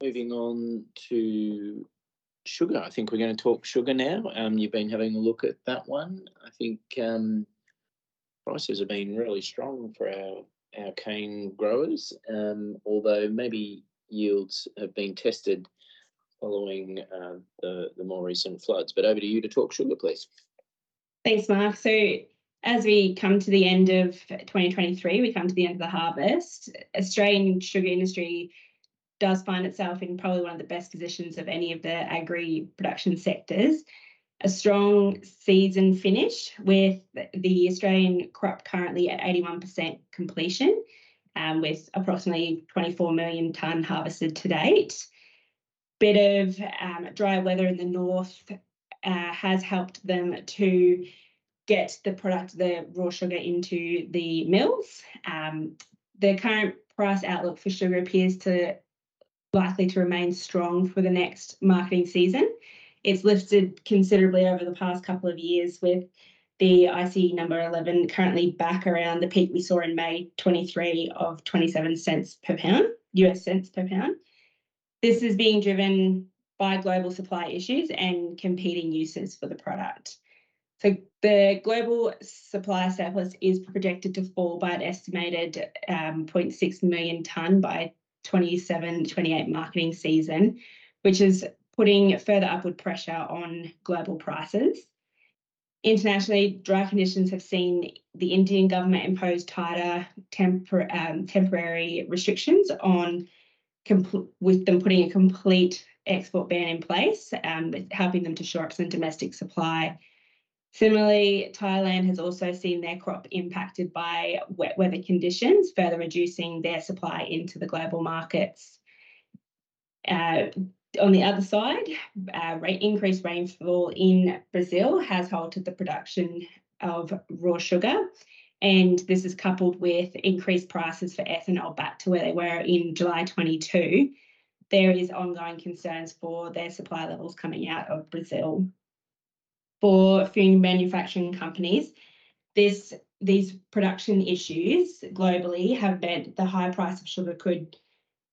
moving on to sugar. I think we're going to talk sugar now. Um, you've been having a look at that one. I think um, prices have been really strong for our our cane growers, um, although maybe yields have been tested following uh, the the more recent floods. But over to you to talk sugar, please. Thanks, Mark. So as we come to the end of 2023, we come to the end of the harvest. Australian sugar industry does find itself in probably one of the best positions of any of the agri production sectors. A strong season finish with the Australian crop currently at 81% completion, um, with approximately 24 million tonne harvested to date. Bit of um, dry weather in the north uh, has helped them to get the product, the raw sugar, into the mills. Um, the current price outlook for sugar appears to likely to remain strong for the next marketing season. It's lifted considerably over the past couple of years with the IC number 11 currently back around the peak we saw in May 23 of 27 cents per pound, US cents per pound. This is being driven by global supply issues and competing uses for the product. So the global supply surplus is projected to fall by an estimated um, 0.6 million tonne by 27 28 marketing season, which is putting further upward pressure on global prices. Internationally, dry conditions have seen the Indian government impose tighter tempor- um, temporary restrictions on compl- with them putting a complete export ban in place, um, helping them to shore up some domestic supply. Similarly, Thailand has also seen their crop impacted by wet weather conditions, further reducing their supply into the global markets. Uh, on the other side, uh, increased rainfall in Brazil has halted the production of raw sugar. And this is coupled with increased prices for ethanol back to where they were in July 22. There is ongoing concerns for their supply levels coming out of Brazil. For food manufacturing companies, this these production issues globally have meant the high price of sugar could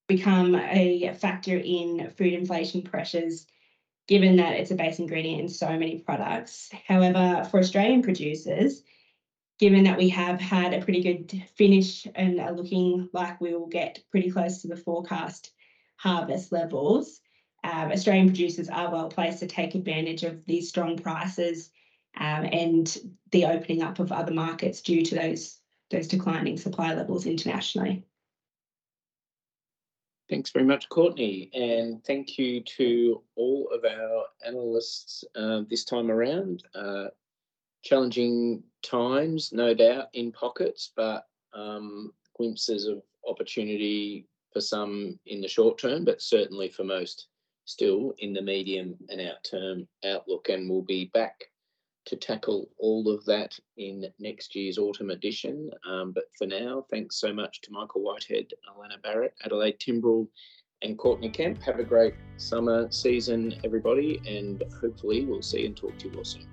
become a factor in food inflation pressures, given that it's a base ingredient in so many products. However, for Australian producers, given that we have had a pretty good finish and are looking like we will get pretty close to the forecast harvest levels, um, Australian producers are well placed to take advantage of these strong prices um, and the opening up of other markets due to those those declining supply levels internationally. Thanks very much, Courteney, and thank you to all of our analysts uh, this time around. Uh, challenging times, no doubt, in pockets, but um, glimpses of opportunity for some in the short term, but certainly for most still in the medium and out term outlook. And we'll be back to tackle all of that in next year's autumn edition. Um, but for now, thanks so much to Michael Whitehead, Allana Barrett, Adelaide Timbrell, and Courteney Kemp. Have a great summer season, everybody, and hopefully we'll see and talk to you all soon.